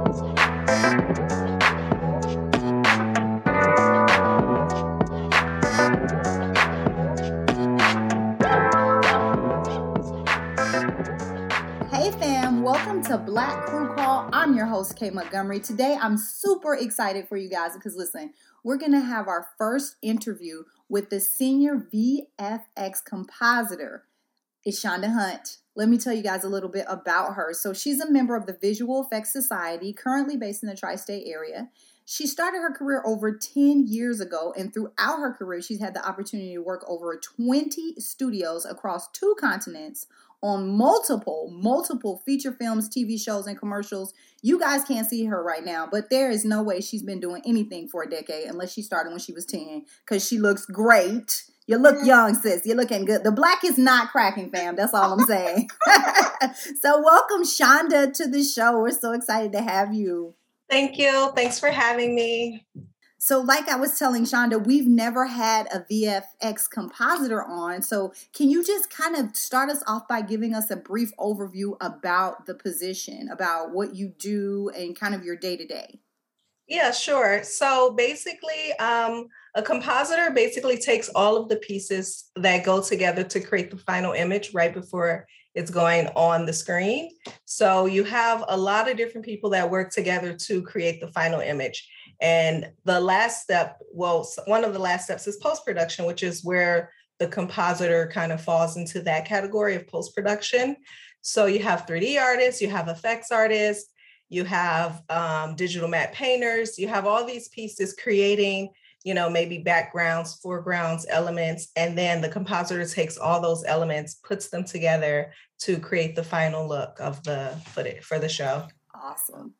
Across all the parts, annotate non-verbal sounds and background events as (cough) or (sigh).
Hey fam, welcome to Black Crew Call. I'm your host, Kay Montgomery. Today I'm super excited for you guys because listen, we're gonna have our first interview with the senior VFX compositor. It's Shonda Hunt. Let me tell you guys a little bit about her. So she's a member of the Visual Effects Society, currently based in the tri-state area. She started her career over 10 years ago, and throughout her career, she's had the opportunity to work over 20 studios across two continents on multiple, multiple feature films, TV shows, and commercials. You guys can't see her right now, but there is no way she's been doing anything for a decade unless she started when she was 10 because she looks great. You look young, sis. You're looking good. The black is not cracking, fam. That's all I'm saying. (laughs) so, welcome, Shonda, to the show. We're so excited to have you. Thank you. Thanks for having me. So, like I was telling Shonda, we've never had a VFX compositor on. So, can you just kind of start us off by giving us a brief overview about the position, about what you do, and kind of your day to day? Yeah, sure. So, basically, um, a compositor basically takes all of the pieces that go together to create the final image right before it's going on the screen. So, you have a lot of different people that work together to create the final image. And the last step, well, one of the last steps is post production, which is where the compositor kind of falls into that category of post production. So you have 3D artists, you have effects artists, you have um, digital matte painters, you have all these pieces creating, you know, maybe backgrounds, foregrounds, elements, and then the compositor takes all those elements, puts them together to create the final look of the footage for the show. Awesome.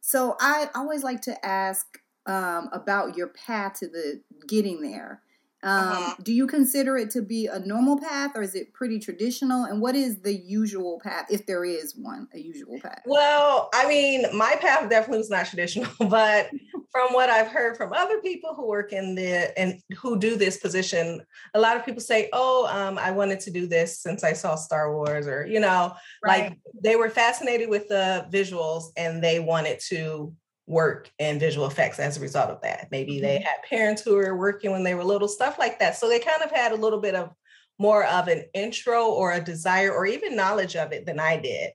So I always like to ask um, about your path to the getting there. Um, uh-huh. Do you consider it to be a normal path or is it pretty traditional? And what is the usual path, if there is one, a usual path? Well, I mean, my path definitely was not traditional, (laughs) but from what I've heard from other people who work in the and who do this position, a lot of people say, "Oh, um, I wanted to do this since I saw Star Wars," or you know, right. like they were fascinated with the visuals and they wanted to work in visual effects as a result of that. Maybe they mm-hmm. had parents who were working when they were little, stuff like that. So they kind of had a little bit of more of an intro or a desire or even knowledge of it than I did.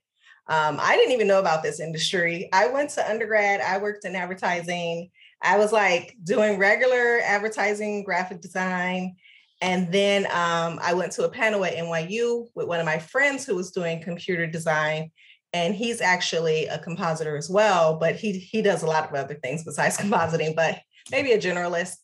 Um, I didn't even know about this industry. I went to undergrad, I worked in advertising. I was like doing regular advertising, graphic design. And then um, I went to a panel at NYU with one of my friends who was doing computer design and he's actually a compositor as well but he he does a lot of other things besides (laughs) compositing but maybe a generalist.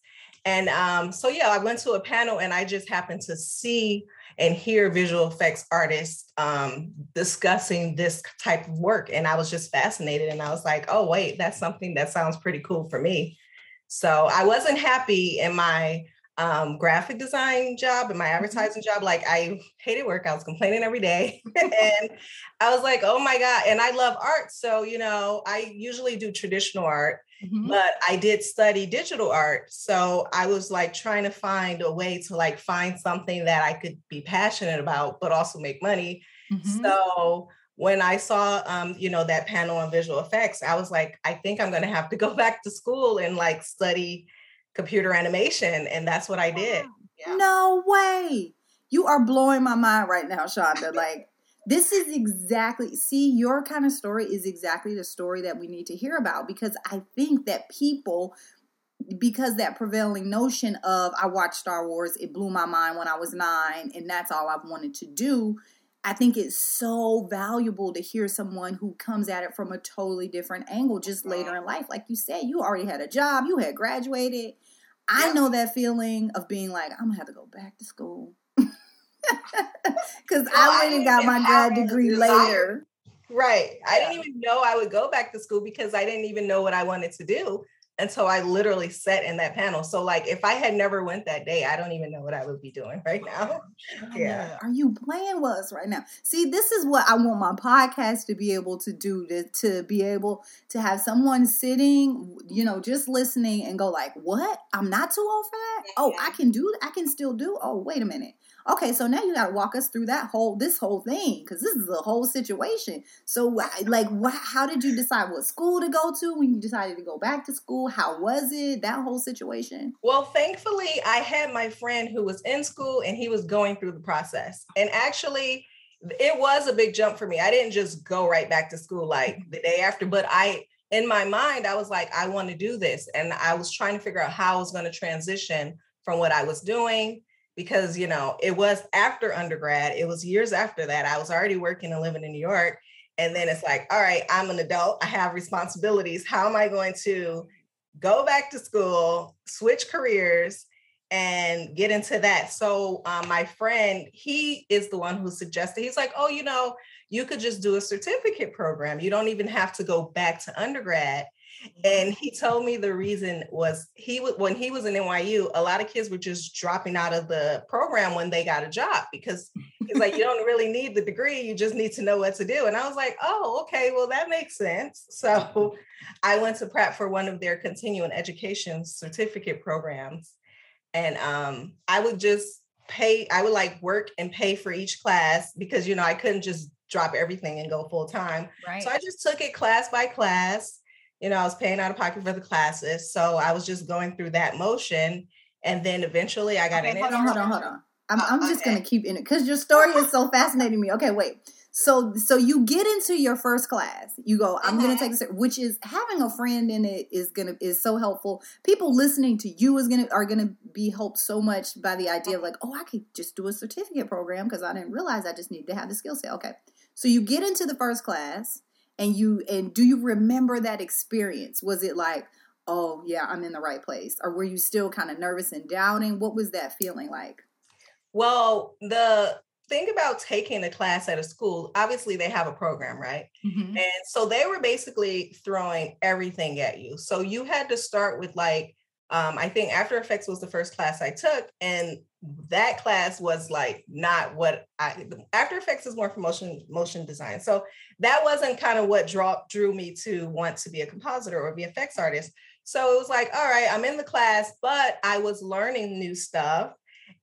And um, so yeah i went to a panel and i just happened to see and hear visual effects artists um, discussing this type of work and i was just fascinated and i was like oh wait that's something that sounds pretty cool for me. So i wasn't happy in my um, graphic design job and my mm-hmm. advertising job, like I hated work. I was complaining every day. (laughs) (laughs) and I was like, oh my God. And I love art. So, you know, I usually do traditional art, mm-hmm. but I did study digital art. So I was like trying to find a way to like find something that I could be passionate about, but also make money. Mm-hmm. So when I saw, um, you know, that panel on visual effects, I was like, I think I'm going to have to go (laughs) back to school and like study computer animation, and that's what I did. Yeah. No way. You are blowing my mind right now, Shonda. (laughs) Like, this is exactly, see, your kind of story is exactly the story that we need to hear about because I think that people, because that prevailing notion of I watched Star Wars, it blew my mind when I was nine, and that's all I've wanted to do. I think it's so valuable to hear someone who comes at it from a totally different angle just later in life. Like you said, you already had a job, you had graduated, I know that feeling of being like, I'm gonna have to go back to school. (laughs) Because well, I went and got my grad degree later. Right. I didn't even know I would go back to school because I didn't even know what I wanted to do until I literally sat in that panel. So like if I had never went that day, I don't even know what I would be doing right oh, now. (laughs) yeah. Are you playing with us right now? See, this is what I want my podcast to be able to do to to be able to have someone sitting, you know, just listening and go like, "What? I'm not too old for that? Oh, I can do I can still do. Oh, wait a minute. Okay, so now you got to walk us through that whole this whole thing because this is a whole situation. So, like, how did you decide what school to go to when you decided to go back to school? How was it that whole situation? Well, thankfully, I had my friend who was in school and he was going through the process, and actually. It was a big jump for me. I didn't just go right back to school like the day after, but I in my mind, I was like, I want to do this. And I was trying to figure out how I was going to transition from what I was doing because, you know, it was after undergrad, it was years after that. I was already working and living in New York. And then it's like, all right, I'm an adult, I have responsibilities. How am I going to go back to school, switch careers? and get into that. So um, my friend, he is the one who suggested. He's like, "Oh, you know, you could just do a certificate program. You don't even have to go back to undergrad. And he told me the reason was he when he was in NYU, a lot of kids were just dropping out of the program when they got a job because he's like, you don't (laughs) really need the degree, you just need to know what to do. And I was like, oh, okay, well, that makes sense. So (laughs) I went to prep for one of their continuing education certificate programs. And um, I would just pay, I would like work and pay for each class because you know I couldn't just drop everything and go full time. Right. So I just took it class by class. You know, I was paying out of pocket for the classes. So I was just going through that motion. And then eventually I got okay, in hold it. On, hold on, hold on. I'm, I'm just gonna keep in it because your story is so fascinating me. Okay, wait. So so you get into your first class. You go, I'm mm-hmm. gonna take this, which is having a friend in it is gonna is so helpful. People listening to you is gonna are gonna be helped so much by the idea of like, oh, I could just do a certificate program because I didn't realize I just need to have the skill set. Okay. So you get into the first class and you and do you remember that experience? Was it like, oh yeah, I'm in the right place? Or were you still kind of nervous and doubting? What was that feeling like? Well, the thing about taking a class at a school, obviously they have a program, right? Mm-hmm. And so they were basically throwing everything at you. So you had to start with like um, I think After Effects was the first class I took, and that class was like not what I After Effects is more for motion motion design. So that wasn't kind of what draw, drew me to want to be a compositor or VFX artist. So it was like, all right, I'm in the class, but I was learning new stuff.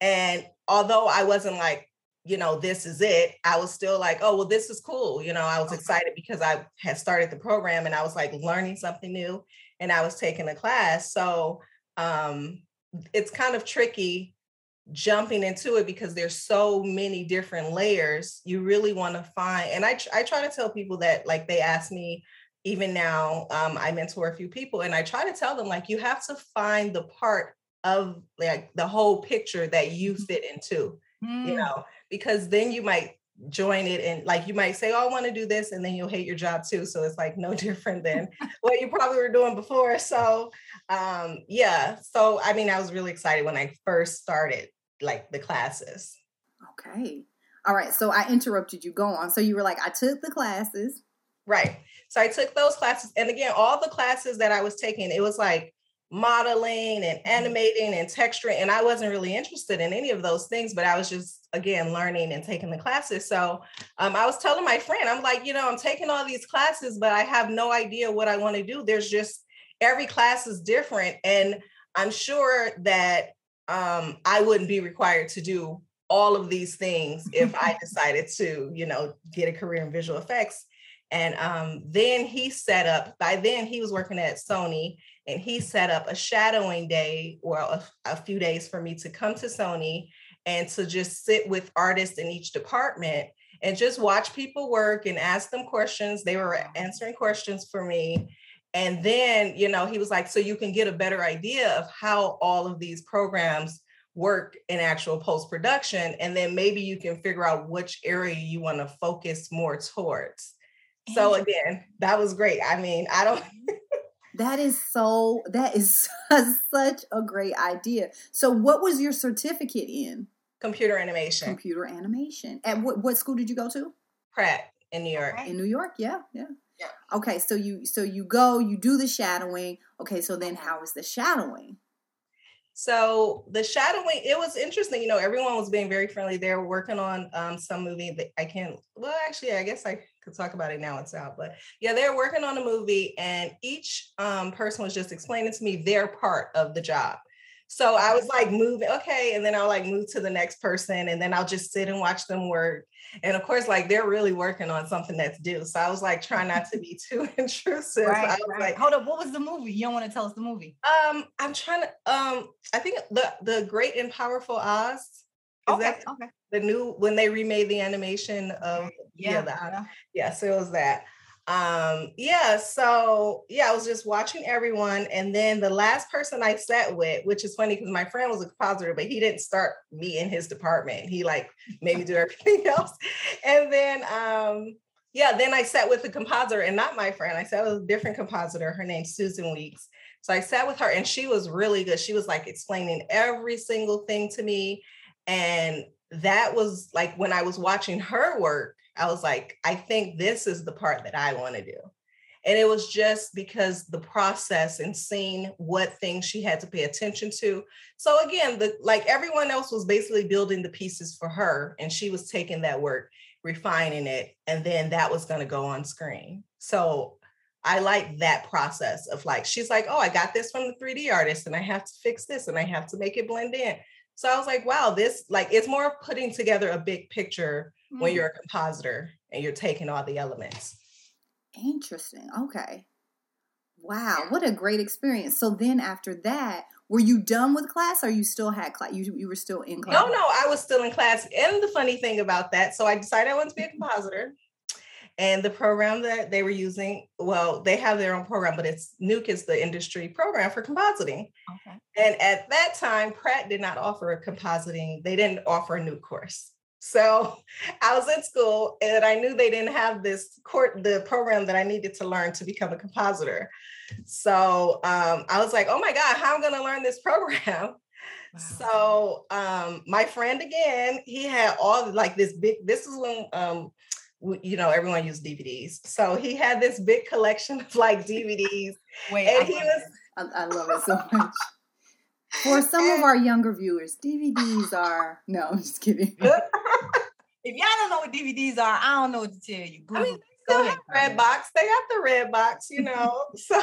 And although I wasn't like, you know, this is it, I was still like, oh, well, this is cool. You know, I was excited because I had started the program and I was like learning something new and I was taking a class. So um, it's kind of tricky jumping into it because there's so many different layers you really want to find and I, I try to tell people that like they ask me even now um, i mentor a few people and i try to tell them like you have to find the part of like the whole picture that you mm-hmm. fit into mm. you know because then you might join it and like you might say oh i want to do this and then you'll hate your job too so it's like no (laughs) different than what you probably were doing before so um yeah so i mean i was really excited when i first started like the classes. Okay. All right so i interrupted you. Go on. So you were like i took the classes. Right. So i took those classes and again all the classes that i was taking it was like modeling and mm-hmm. animating and texturing and i wasn't really interested in any of those things but i was just again learning and taking the classes. So um, i was telling my friend i'm like you know i'm taking all these classes but i have no idea what i want to do. There's just every class is different and i'm sure that um, i wouldn't be required to do all of these things if i (laughs) decided to you know get a career in visual effects. And um, then he set up by then he was working at sony and he set up a shadowing day or a, a few days for me to come to sony and to just sit with artists in each department and just watch people work and ask them questions. They were answering questions for me. And then, you know, he was like, so you can get a better idea of how all of these programs work in actual post production. And then maybe you can figure out which area you want to focus more towards. So, again, that was great. I mean, I don't. Mm-hmm. That is so, that is (laughs) such a great idea. So, what was your certificate in? Computer animation. Computer animation. At what, what school did you go to? Pratt in New York. In New York, yeah, yeah. Yeah. Okay, so you so you go, you do the shadowing. Okay, so then how is the shadowing? So the shadowing, it was interesting. You know, everyone was being very friendly. They were working on um, some movie that I can't. Well, actually, I guess I could talk about it now. It's out, but yeah, they're working on a movie, and each um, person was just explaining to me their part of the job. So I was like moving, okay, and then I'll like move to the next person, and then I'll just sit and watch them work. And of course, like they're really working on something that's due. So I was like trying not to be (laughs) too intrusive. Right, I was right. like, hold up, what was the movie? You don't want to tell us the movie? um, I'm trying to um, I think the the Great and Powerful Oz. Is Okay, that okay. The new when they remade the animation of yeah, the yeah. yeah so it was that. Um yeah so yeah i was just watching everyone and then the last person i sat with which is funny because my friend was a compositor but he didn't start me in his department. He like made me do everything (laughs) else. And then um yeah then i sat with the compositor and not my friend i sat with a different compositor. Her name's susan weeks. So i sat with her and she was really good. She was like explaining every single thing to me and that was like when i was watching her work I was like, I think this is the part that I want to do. And it was just because the process and seeing what things she had to pay attention to. So again, the like everyone else was basically building the pieces for her, and she was taking that work, refining it, and then that was going to go on screen. So I like that process of like, she's like, oh, I got this from the 3D artist, and I have to fix this and I have to make it blend in. So I was like, wow, this like it's more of putting together a big picture when Mm, you're a compositor and you're taking all the elements. Interesting. Okay. Wow, what a great experience. So then after that, were you done with class or you still had class? You, you were still in class? No, no, I was still in class. And the funny thing about that, so I decided I wanted to be a compositor. And the program that they were using, well, they have their own program, but it's Nuke is the industry program for compositing. Okay. And at that time, Pratt did not offer a compositing, they didn't offer a Nuke course. So (laughs) I was in school and I knew they didn't have this court, the program that I needed to learn to become a compositor. So um, I was like, oh my God, how am I going to learn this program? (laughs) So um, my friend again, he had all like this big. This is when um, you know everyone used DVDs. So he had this big collection of like DVDs, (laughs) Wait, and I he love was it. I, I love it so much. For some of our younger viewers, DVDs are no, I'm just kidding. (laughs) If y'all don't know what DVDs are, I don't know what to tell you. I mean, Google. still have red box. They got the red box, you know. (laughs) so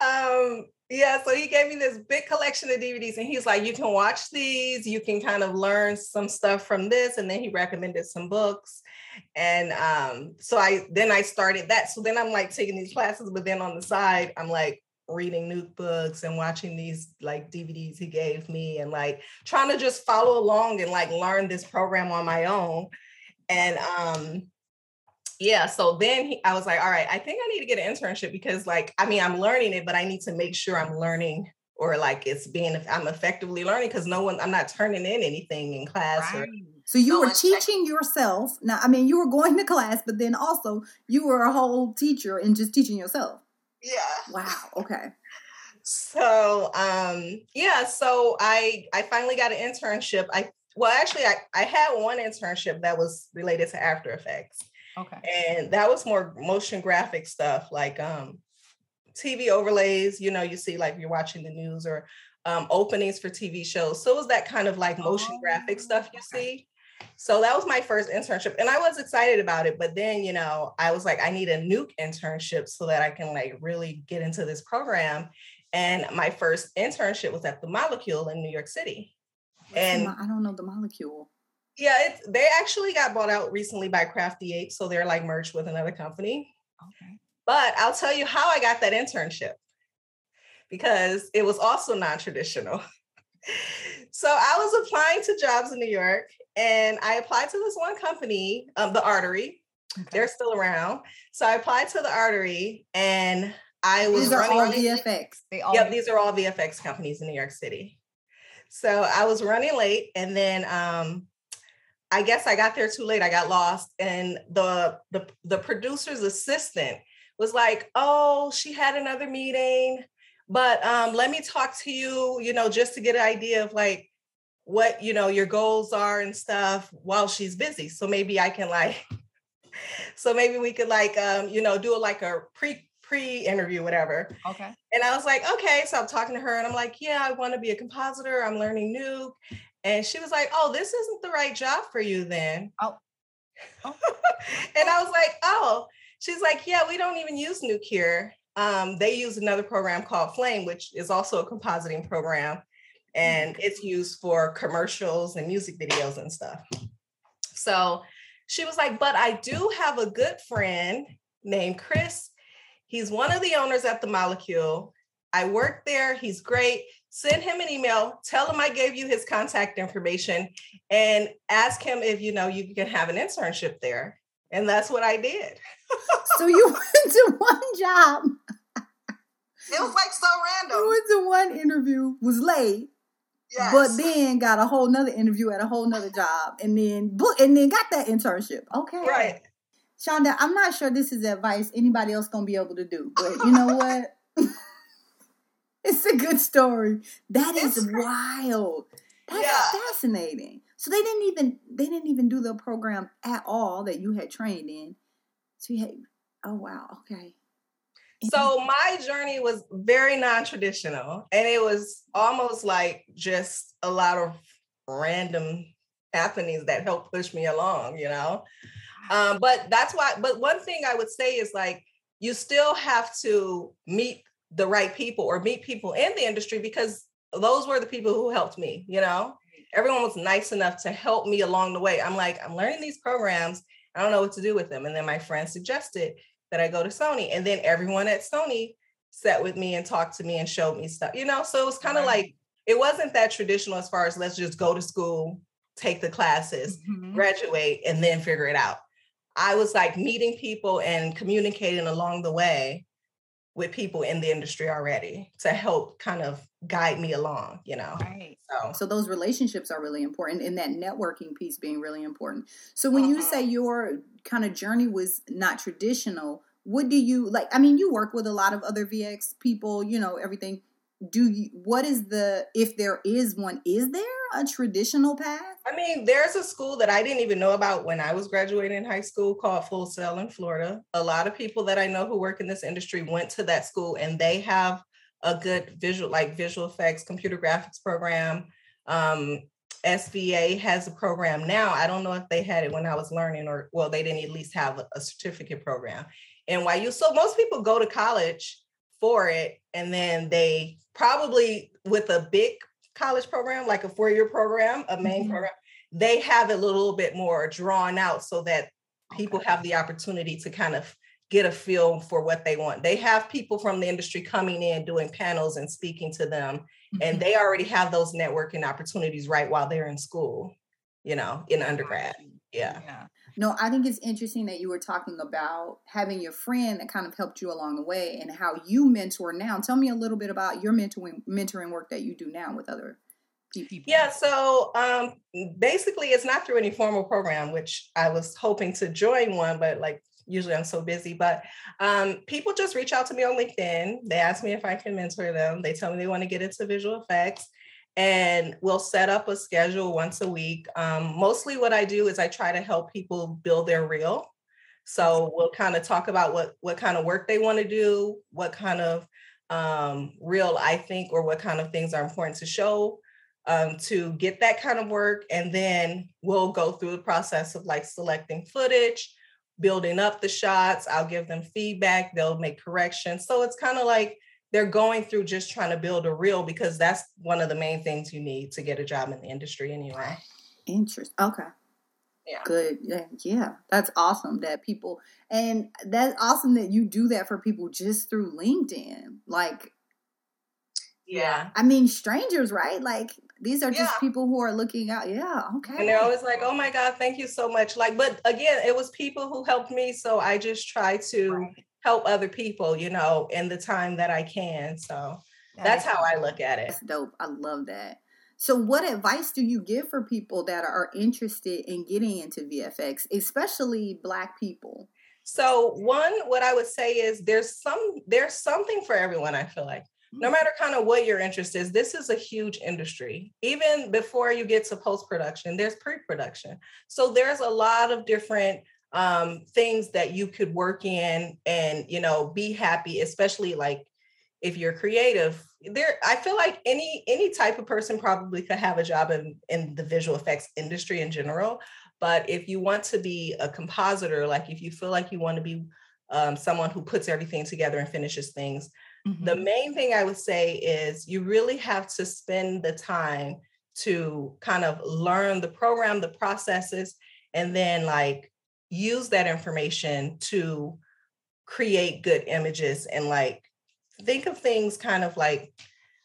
um yeah, so he gave me this big collection of DVDs and he's like, you can watch these, you can kind of learn some stuff from this. And then he recommended some books. And um, so I then I started that. So then I'm like taking these classes, but then on the side, I'm like reading nuke books and watching these like DVDs he gave me and like trying to just follow along and like learn this program on my own. And um yeah, so then he, I was like, all right, I think I need to get an internship because like I mean I'm learning it, but I need to make sure I'm learning or like it's being I'm effectively learning because no one I'm not turning in anything in class or So you No were teaching yourself. Now, I mean, you were going to class, but then also you were a whole teacher and just teaching yourself. yeah. Wow. Okay. So um yeah, so I I finally got an internship. I well actually I, I had one internship that was related to After Effects. Okay. And that was more motion graphic stuff like um TV overlays, you know, you see like you're watching the news or um openings for TV shows. So it was that kind of like motion graphic stuff you Oh, see. So that was my first internship and I was excited about it, but then, you know, I was like I need a nuke internship so that I can like really get into this program. And my first internship was at the Molecule in New York City. What's And mo- I don't know the molecule. Yeah, it's, they actually got bought out recently by Crafty Ape, so they're like merged with another company. Okay. But I'll tell you how I got that internship because it was also non-traditional. (laughs) so I was applying to jobs in New York, and I applied to this one company, um, the Artery. Okay. They're still around. So I applied to the Artery, and I was These are running. all VFX. They all. Yep, these are all VFX companies in New York City. So I was running late, and then um, I guess I got there too late. I got lost, and the the the producer's assistant was like, "Oh, she had another meeting, but um, let me talk to you, you know, just to get an idea of like what you know your goals are and stuff while she's busy. So maybe I can like, (laughs) so maybe we could like, um, you know, do a, like a pre pre interview, whatever." Okay. And I was like, okay. So I'm talking to her and I'm like, yeah, I want to be a compositor. I'm learning Nuke. And she was like, oh, this isn't the right job for you then. Oh. Oh. (laughs) and I was like, oh, she's like, yeah, we don't even use Nuke here. um, they use another program called Flame, which is also a compositing program. And it's used for commercials and music videos and stuff. So she was like, But I do have a good friend named Chris. He's one of the owners at the Molecule. I work there. He's great. Send him an email. Tell him I gave you his contact information and ask him if you know you can have an internship there. And that's what I did. so you (laughs) went to one job. It was like so random. You went to one interview, was late, yes. but then got a whole nother interview at a whole nother job, and then book and then got that internship. Okay, right. Shonda, I'm not sure this is advice anybody else gonna be able to do, but you know what? (laughs) it's a good story. That is it's wild. That's yeah. fascinating. So they didn't even they didn't even do the program at all that you had trained in. So you had oh wow, okay. So my journey was very non-traditional and it was almost like just a lot of random happenings that helped push me along, you know. Um, but that's why, but one thing I would say is like you still have to meet the right people or meet people in the industry because those were the people who helped me, you know. Everyone was nice enough to help me along the way. I'm like, I'm learning these programs. I don't know what to do with them. And then my friend suggested that I go to Sony. And then everyone at Sony sat with me and talked to me and showed me stuff, you know. So it was kind of right. like it wasn't that traditional as far as let's just go to school, take the classes, mm-hmm. graduate, and then figure it out. I was like meeting people and communicating along the way with people in the industry already to help kind of guide me along, you know. Right. So, so those relationships are really important and that networking piece being really important. So when you say mm-hmm. your kind of journey was not traditional, what do you like? I mean, you work with a lot of other VFX people, you know, everything do you what is the if there is one is there a traditional path? I mean there's a school that i didn't even know about when i was graduating in high school called full sail in florida. A lot of people that i know who work in this industry went to that school and they have a good visual like visual effects computer graphics program um, sva has a program now. I don't know if they had it when i was learning or well they didn't at least have a certificate program. And why you so most people go to college for it and then they probably with a big college program like a four-year program a main mm-hmm. program they have it a little bit more drawn out so that people okay. have the opportunity to kind of get a feel for what they want they have people from the industry coming in doing panels and speaking to them mm-hmm. and they already have those networking opportunities right while they're in school you know in undergrad yeah. yeah. No, I think it's interesting that you were talking about having your friend that kind of helped you along the way and how you mentor now. Tell me a little bit about your mentoring mentoring work that you do now with other people. Yeah, so um, basically it's not through any formal program, which I was hoping to join one, but like usually I'm so busy. But um, people just reach out to me on LinkedIn. They ask me if I can mentor them. They tell me they want to get into visual effects and we'll set up a schedule once a week. Um, mostly what I do is I try to help people build their reel. So we'll kind of talk about what what kind of work they want to do, what kind of um, reel I think, or what kind of things are important to show um, to get that kind of work, and then we'll go through the process of like selecting footage, building up the shots. I'll give them feedback. They'll make corrections. So it's kind of like they're going through just trying to build a reel because that's one of the main things you need to get a job in the industry anyway. Interest. Okay. Yeah. Good. Yeah, yeah. That's awesome that people and that's awesome that you do that for people just through LinkedIn. Like yeah. I mean strangers, right? Like these are just yeah. people who are looking out. Yeah, okay. And they're always like, "Oh my god, thank you so much." Like but again, it was people who helped me, so I just try to right help other people, you know, in the time that I can. So that's how I look at it. That's dope. I love that. So, what advice do you give for people that are interested in getting into VFX, especially Black people? So, one, what I would say is there's some there's something for everyone. I feel like no mm. matter kind of what your interest is, this is a huge industry. Even before you get to post production, there's pre production. So there's a lot of different um, things that you could work in and you know be happy especially like if you're creative there i feel like any any type of person probably could have a job in in the visual effects industry in general but if you want to be a compositor like if you feel like you want to be um, someone who puts everything together and finishes things. Mm-hmm. The main thing I would say is you really have to spend the time to kind of learn the program, the processes, and then like use that information to create good images and like think of things kind of like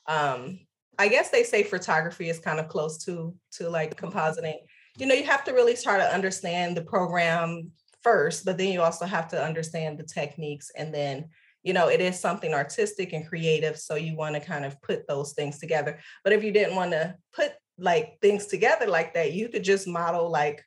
um I guess they say photography is kind of close to to like compositing. You know, you have to really try to understand the program first, but then you also have to understand the techniques and then you know, it is something artistic and creative. So you want to kind of put those things together. But if you didn't want to put like things together like that, you could just model like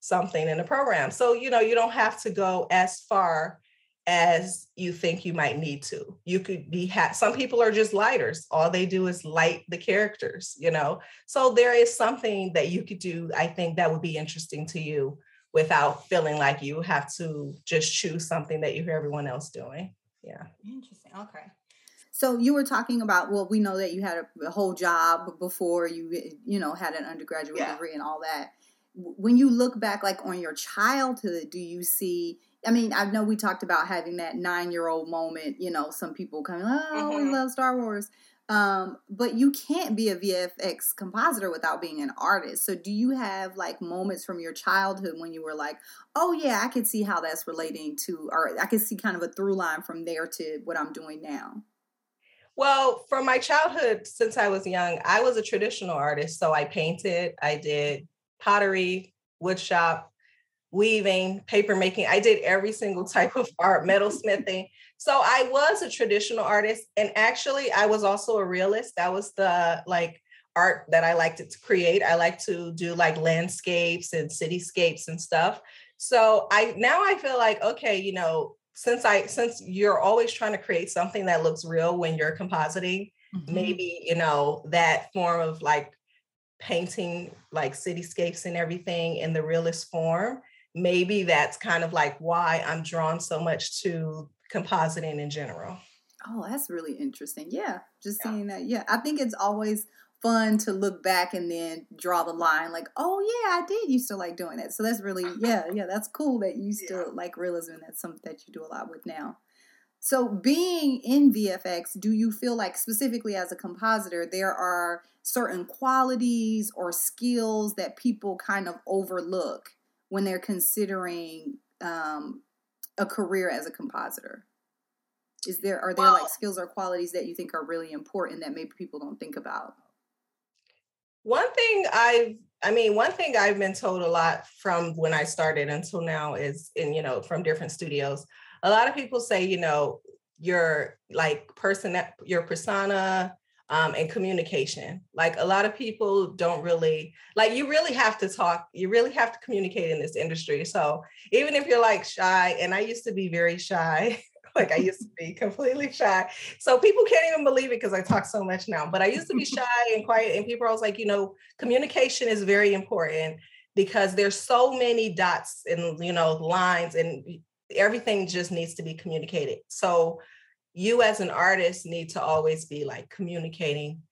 something in the program. So, you know, you don't have to go as far as you think you might need to. You could be ha- some people are just lighters. All they do is light the characters, you know. So there is something that you could do I think that would be interesting to you without feeling like you have to just choose something that you hear everyone else doing. Yeah. Interesting. Okay. So you were talking about well, we know that you had a, a whole job before you you know had an undergraduate yeah. degree and all that. When you look back, like on your childhood, do you see I mean, I know we talked about having that nine year old moment, you know, some people coming, oh, mm-hmm. we love Star Wars. Um, but you can't be a VFX compositor without being an artist. So do you have like moments from your childhood when you were like, oh yeah, I could see how that's relating to, or I could see kind of a through line from there to what I'm doing now? Well, from my childhood, since I was young, I was a traditional artist. So I painted, I did pottery, wood shop, weaving, paper making. I did every single (laughs) type of art, metal smithing. So I was a traditional artist. And actually, I was also a realist. That was the like art that I liked to create. I like to do like landscapes and cityscapes and stuff. So I now I feel like, okay, you know, since I since you're always trying to create something that looks real when you're compositing, mm-hmm. maybe, you know, that form of like painting like cityscapes and everything in the realist form maybe that's kind of like why I'm drawn so much to compositing in general. Oh, that's really interesting. Yeah, just yeah. seeing that. Yeah, I think it's always fun to look back and then draw the line like, oh yeah, I did used to like doing that. So that's really (laughs) yeah, yeah, that's cool that you still yeah. like realism. That's something that you do a lot with now. So being in VFX, do you feel like specifically as a compositor, there are certain qualities or skills that people kind of overlook when they're considering um, a career as a compositor? Is there are there well, like skills or qualities that you think are really important that maybe people don't think about? One thing I've I mean, one thing I've been told a lot from when I started until now is in, you know, from different studios. A lot of people say, you know, your like person your persona um, and communication. Like a lot of people don't really like you really have to talk, you really have to communicate in this industry. So even if you're like shy, and I used to be very shy. (laughs) like I used to be completely shy. So people can't even believe it because I talk so much now. But I used to be (laughs) shy and quiet, and people are always like, you know, communication is very important because there's so many dots and you know lines and everything just needs to be communicated. So you as an artist need to always be like communicating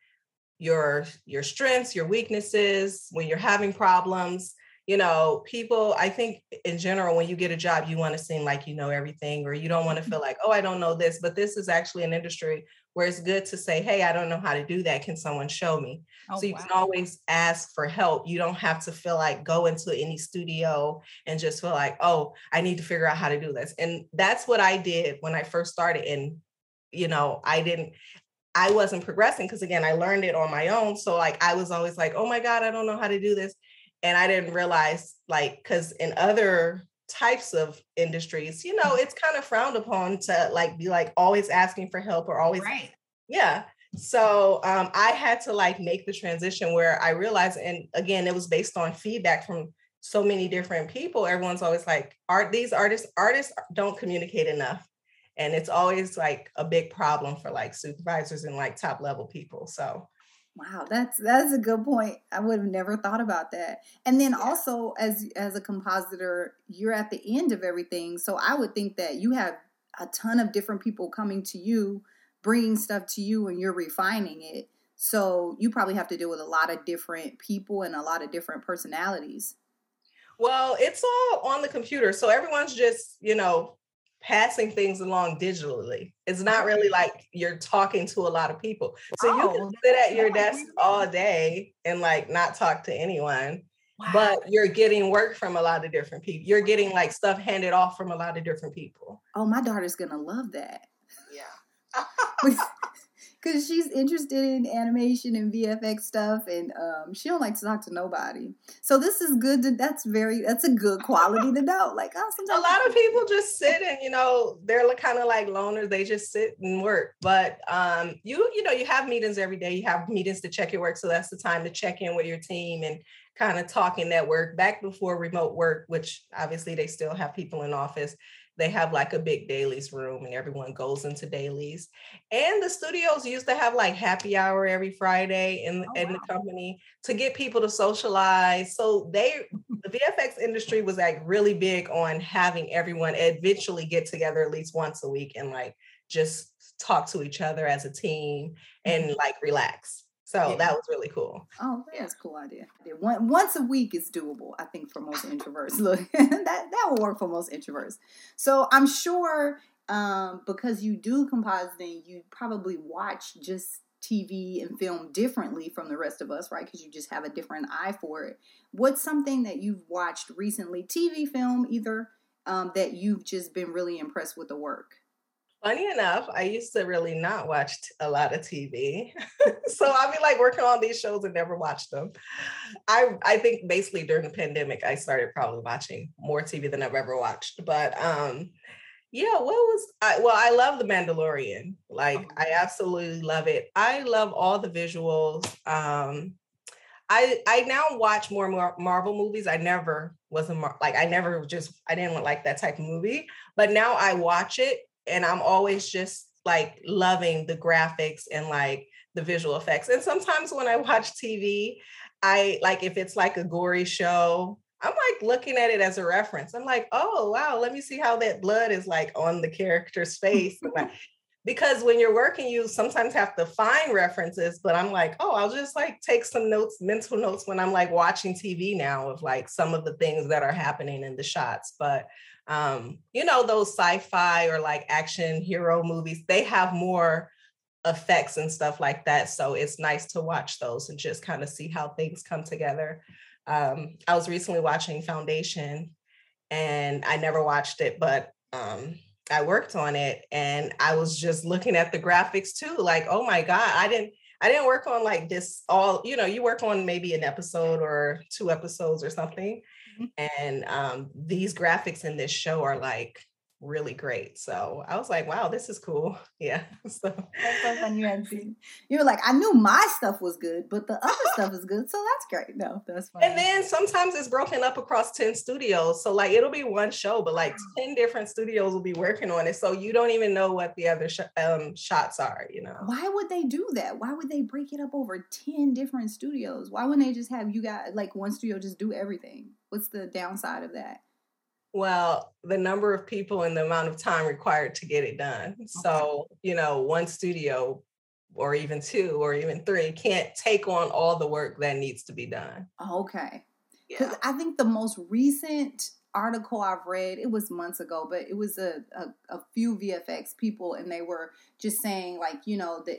your your strengths your weaknesses when you're having problems you know people i think in general when you get a job you want to seem like you know everything or you don't want to mm-hmm. feel like oh i don't know this but this is actually an industry where it's good to say hey i don't know how to do that can someone show me oh, so you wow. can always ask for help you don't have to feel like go into any studio and just feel like oh i need to figure out how to do this and that's what i did when i first started and you know, I didn't, I wasn't progressing because again, I learned it on my own. So like I was always like, oh my God, I don't know how to do this. And I didn't realize like, because in other types of industries, you know, it's kind of frowned upon to like be like always asking for help or always right. Yeah. So um, I had to like make the transition where I realized, and again, it was based on feedback from so many different people. Everyone's always like, art these artists, artists don't communicate enough and it's always like a big problem for like supervisors and like top level people so wow that's that's a good point. I would have never thought about that. And then yeah. also as as a compositor you're at the end of everything. So i would think that you have a ton of different people coming to you bringing stuff to you and you're refining it. So you probably have to deal with a lot of different people and a lot of different personalities. Well it's all on the computer. So everyone's just you know passing things along digitally. It's not really like you're talking to a lot of people. So oh, you can sit at your desk all day and like not talk to anyone. Wow. But you're getting work from a lot of different people. You're getting like stuff handed off from a lot of different people. Oh, my daughter's gonna love that. Yeah. (laughs) because she's interested in animation and VFX stuff, and um, she don't like to talk to nobody. So this is good. To, that's very that's a good quality to know. Like oh, a lot of people just sit and you know they're kind of like loners. They just sit and work. But um, you you know you have meetings every day. You have meetings to check your work, so that's the time to check in with your team and kind of talking that work back before remote work, which obviously they still have people in office they have like a big dailies room and everyone goes into dailies and the studios used to have like happy hour every friday in, oh, in wow. the company to get people to socialize so they (laughs) the vfx industry was like really big on having everyone eventually get together at least once a week and like just talk to each other as a team and mm-hmm. like relax so yeah. that was really cool. Oh, that's a cool idea. One, once a week is doable, I think, for most introverts. (laughs) Look, that that will work for most introverts. So I'm sure um, because you do compositing, you probably watch just TV and film differently from the rest of us, right? Because you just have a different eye for it. What's something that you've watched recently, TV, film, either, um, that you've just been really impressed with the work? Funny enough, I used to really not watch a lot of TV. (laughs) so I'd be like working on these shows and never watched them. I I think basically during the pandemic, I started probably watching more TV than I've ever watched. But um yeah, what was I well, I love The Mandalorian. Like oh. I absolutely love it. I love all the visuals. Um I I now watch more and more Marvel movies. I never was a Mar- like I never just I didn't like that type of movie, but now I watch it and I'm always just like loving the graphics and like the visual effects. And sometimes when I (laughs) watch TV, I like if it's like a gory show, I'm like looking at it as a reference. I'm like, oh wow, let me see how that blood is like on the character's face. (laughs) because when you're working, you sometimes have to find references, but I'm like, oh, I'll just like take some notes, mental notes when I'm like watching TV now of like some of the things that are happening in the shots. But um, you know, those sci-fi or like action hero movies, they have more effects and stuff like that. So it's nice to watch those and just kind of see how things come together. Um, I was recently watching Foundation and I never watched it, but um, I worked on it and I was just looking at the graphics too, like, oh my God, I didn't I didn't work on like this all, you know, you work on maybe an episode or two episodes or something. And um, these graphics in this show are like really great. So I was like, wow, this is cool. (laughs) Yeah. (laughs) So that's so you (laughs) had seen. You were like, I knew my stuff was good, but the other stuff is good. So that's great. No, that's fine. And then sometimes it's broken up across 10 studios. So like it'll be one show, but like 10 different studios will be working on it. So you don't even know what the other sh- um, shots are, you know. Why would they do that? Why would they break it up over 10 different studios? Why wouldn't they just have you guys like one studio just do everything? What's the downside of that? Well, the number of people and the amount of time required to get it done. Okay. So, you know, one studio or even two or even three can't take on all the work that needs to be done. Okay. Because yeah. I think the most recent article I've read, it was months ago, but it was a, a, a few VFX people and they were just saying like, you know, that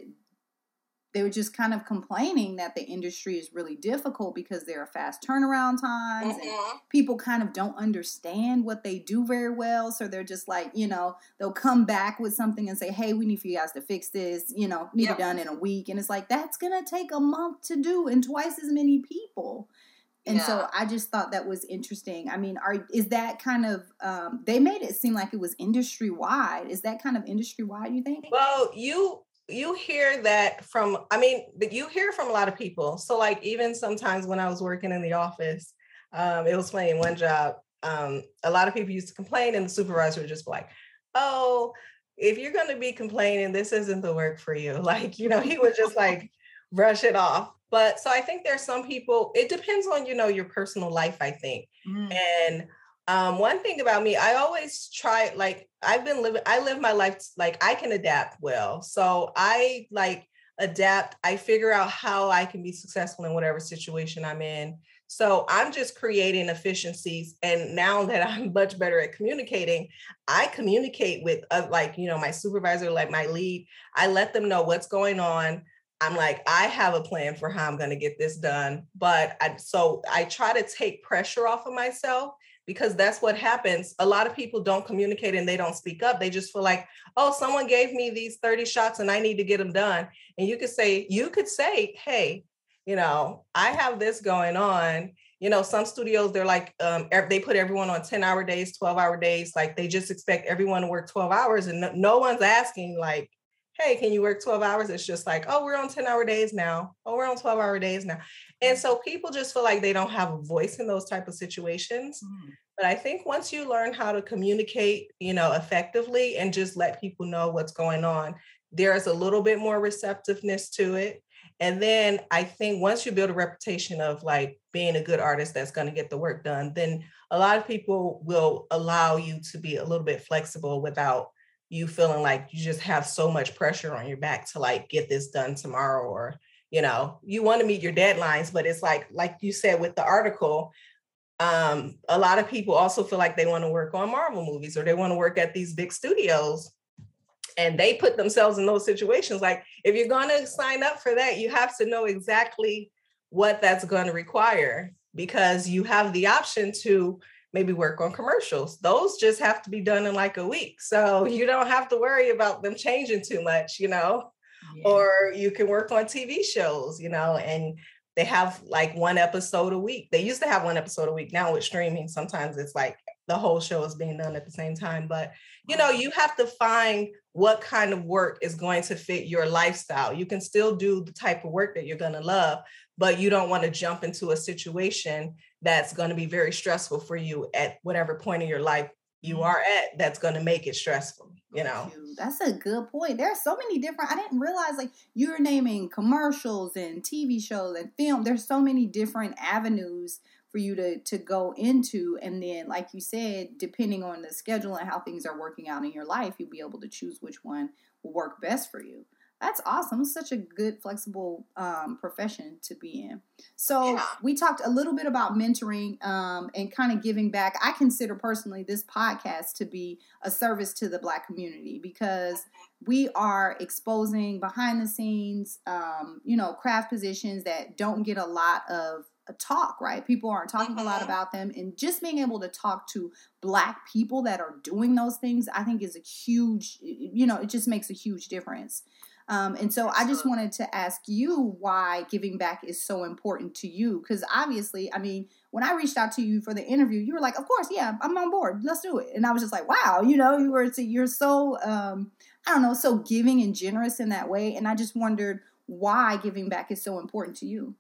they were just kind of complaining that the industry is really difficult because there are fast turnaround times mm-hmm. and people kind of don't understand what they do very well. So they're just like, you know, they'll come back with something and say, hey, we need for you guys to fix this, you know, need yep. it done in a week. And it's like, that's going to take a month to do and twice as many people. And yeah. so I just thought that was interesting. I mean, are is that kind of um, they made it seem like it was industry wide? Is that kind of industry wide? You think? Well, you you hear that from i mean you hear from a lot of people. So like even sometimes when i was working in the office um, it was funny in one job um, a lot of people used to complain and the supervisor would just be like oh if you're going to be complaining this isn't the work for you. (laughs) Like you know he would just like brush it off. But so i think there's some people it depends on you know your personal life i think. Mm. and um, one thing about me, I always try like I've been living, I live my life like I can adapt well. So I like adapt, I figure out how I can be successful in whatever situation I'm in. So I'm just creating efficiencies. And now that (laughs) I'm much better at communicating, I communicate with uh, like, you know, my supervisor, like my lead, I let them know what's going on. I'm like, I have a plan for how I'm going to get this done. But I, so I try to take pressure off of myself because that's what happens. A lot of people don't communicate and they don't speak up. They just feel like, oh, someone gave me these 30 shots and I need to get them done. And you could say, you could say, hey, you know, I have this going on. You know, some studios, they're like, um, they put everyone on 10 hour days, 12 hour days. Like they just expect everyone to work 12 hours and no, no one's asking, like, hey, can you work 12 hours? It's just like, oh, we're on 10 hour days now. Oh, we're on 12 hour days now. And so people just feel like they don't have a voice in those type of situations. Mm. But I think once you learn how to communicate, you know, effectively and just let people know what's going on, there's a little bit more receptiveness to it. And then I think once you build a reputation of like being a good artist that's going to get the work done, then a lot of people will allow you to be a little bit flexible without you feeling like you just have so much pressure on your back to like get this done tomorrow or you know you want to meet your deadlines but it's like like you said with the article um a lot of people also feel like they want to work on marvel movies or they want to work at these big studios and they put themselves in those situations. Like if you're going to sign up for that you have to know exactly what that's going to require because you have the option to maybe work on commercials. Those just have to be done in like a week. So you don't have to worry about them changing too much you know? Yeah. or you can work on tv shows you know and they have like one episode a week. They used to have one episode a week. Now with streaming sometimes it's like the whole show is being done at the same time. But you know you have to find what kind of work is going to fit your lifestyle. You can still do the type of work that you're going to love but you don't want to jump into a situation that's going to be very stressful for you at whatever point in your life you mm-hmm. are at that's going to make it stressful you know? that's a good point. There are so many different i didn't realize like you're naming commercials and tv shows and film. There's so many different avenues for you to to go into and then like you said depending on the schedule and how things are working out in your life you'll be able to choose which one will work best for you that's awesome it's such a good flexible um, profession to be in so yeah. we talked a little bit about mentoring um, and kind of giving back i consider personally this podcast to be a service to the black community because we are exposing behind the scenes um, you know craft positions that don't get a lot of a talk, right? People aren't talking mm-hmm. a lot mm-hmm. about them. And just being able to talk to black people that are doing those things, I think is a huge, you know, it just makes a huge difference. Um, and so I just wanted to ask you why giving back is so important to you. Because obviously, I mean, when I reached out to you for the interview, you were like, "Of course, yeah, I'm on board. Let's do it." And I was just like, "Wow, you know, you were you're so um, I don't know, so giving and generous in that way." And I just wondered why giving back is so important to you.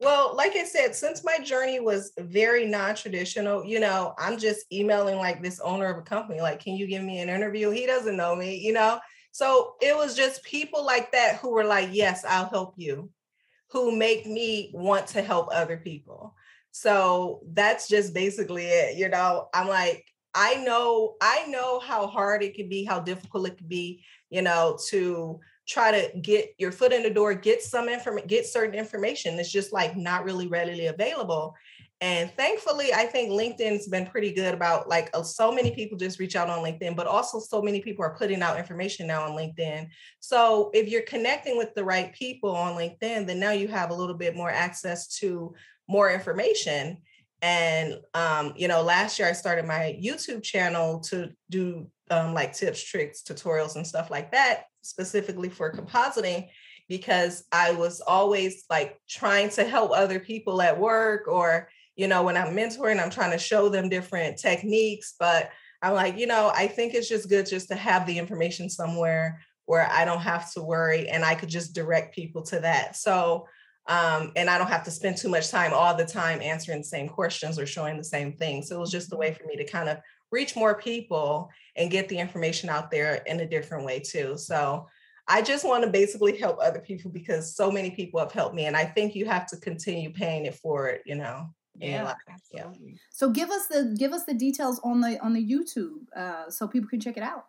Well, like I said, since my journey was very non-traditional, you know, I'm just emailing like this owner of a company, like, can you give me an interview? He doesn't know me, you know. So it was just people like that who were like, yes, I'll help you, who make me want to help other people. So that's just basically it. You know, I'm like, I know, I know how hard it can be, how difficult it can be, you know, to try to get your foot in the door, get some information, get certain information that's just like not really readily available. And thankfully, I think LinkedIn's been pretty good about like uh, so many people just reach out on LinkedIn, but also so many people are putting out information now on LinkedIn. So if you're connecting with the right people on LinkedIn, then now you have a little bit more access to more information. And um, you know, last year I started my YouTube channel to do um, like tips, tricks, tutorials, and stuff like that, specifically for compositing, because I was always like trying to help other people at work or, you know, when I'm mentoring, I'm trying to show them different techniques. But I'm like, you know, I think it's just good just to have the information somewhere where I don't have to worry and I could just direct people to that. So, um, and I don't have to spend too much time all the time answering the same questions or showing the same thing. So it was just a way for me to kind of reach more people and get the information out there in a different way too. So I just want to basically help other people because so many people have helped me. And I think you have to continue paying it forward, you know. Yeah, yeah. So give us the give us the details on the on the YouTube uh, so people can check it out.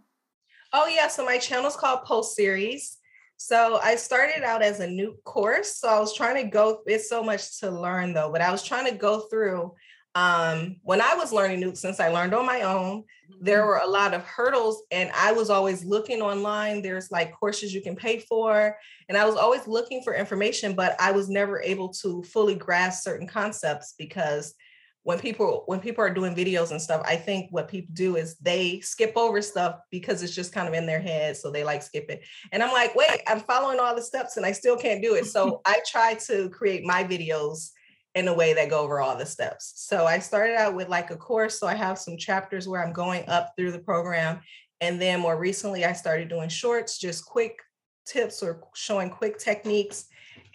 Oh yeah, so my channel is called Post Series. So I started out as a Nuke course. So I was trying to go, it's so much to learn though, but I was trying to go through um, when I was learning Nuke, since I learned on my own, there mm-hmm. were a lot of hurdles, and I was always looking online. There's like courses you can pay for, and I was always looking for information, but I was never able to fully grasp certain concepts because when people when people are doing videos and stuff i think what people do is they skip over stuff because it's just kind of in their head so they like skip it and i'm like wait i'm following all the steps and i still can't do it so (laughs) i try to create my videos in a way that go over all the steps so i started out with like a course so i have some chapters where i'm going up through the program and then more recently i started doing shorts just quick tips or showing quick techniques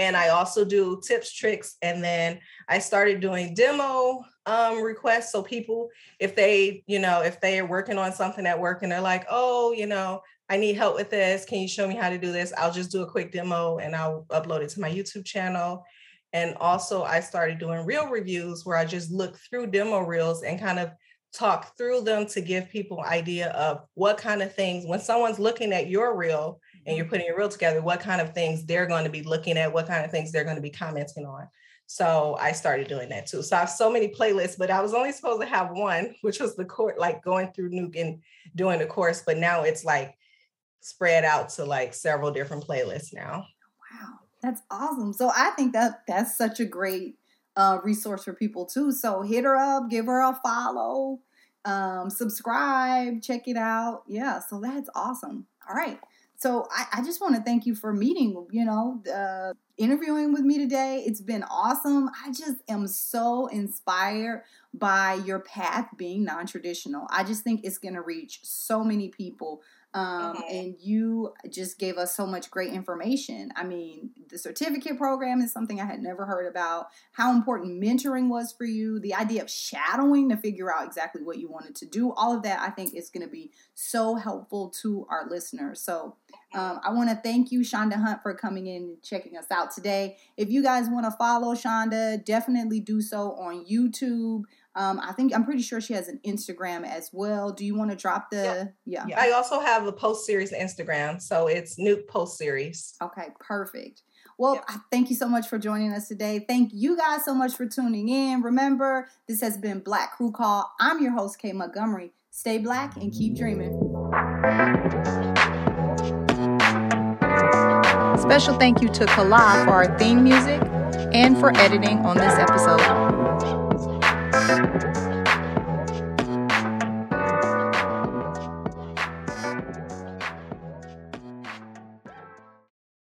and I also do tips, tricks, and then I started doing demo um, requests. So people, if they, you know, if they are working on something at work and they're like, oh, you know, I need help with this. Can you show me how to do this? I'll just do a quick demo and I'll upload it to my YouTube channel. And also, I started doing reel reviews where I just look through demo reels and kind of talk through them to give people idea of what kind of things when someone's looking at your reel and you're mm-hmm. putting your reel together, what kind of things they're going to be looking at, what kind of things they're going to be commenting on. So I started doing that too. So I have so many playlists, but I was only supposed to have one, (laughs) which was the court, like going through Nuke and doing the course. But now it's like spread out to like several different playlists now. That's awesome. So I think that that's such a great uh, resource for people too. So hit her up, give her a follow, um, subscribe, check it out. Yeah, so that's awesome. All right. So I, I just want to thank you for meeting, you know, uh, interviewing with me today. It's been awesome. I just am so inspired by your path being non traditional. I just think it's going to reach so many people um, mm-hmm. And you just gave us so much great information. I mean, the certificate program is something I had never heard about. How important mentoring was for you, the idea of shadowing to figure out exactly what you wanted to do. All of that I think is going to be so helpful to our listeners. So um, I want to thank you, Shonda Hunt, for coming in and checking us out today. If you guys want to follow Shonda, definitely do so on YouTube. Um, I think I'm pretty sure she has an Instagram as well. Do you want to drop the? Yeah. yeah. I also have a post series Instagram, so it's Nuke Post Series. Okay, perfect. Well, thank you so much for joining us today. Thank you guys so much for tuning in. Remember, this has been Black Crew Call. I'm your host, Kay Montgomery. Stay black and keep dreaming. Special thank you to Kala for our theme music and for editing on this episode. Thank you.